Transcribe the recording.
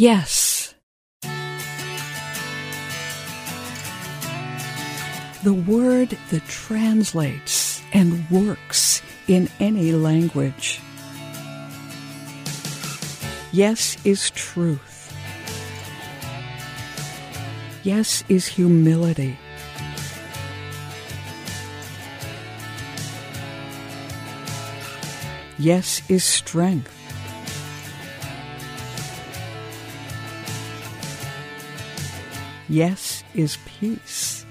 Yes. The word that translates and works in any language. Yes is truth. Yes is humility. Yes is strength. Yes is peace.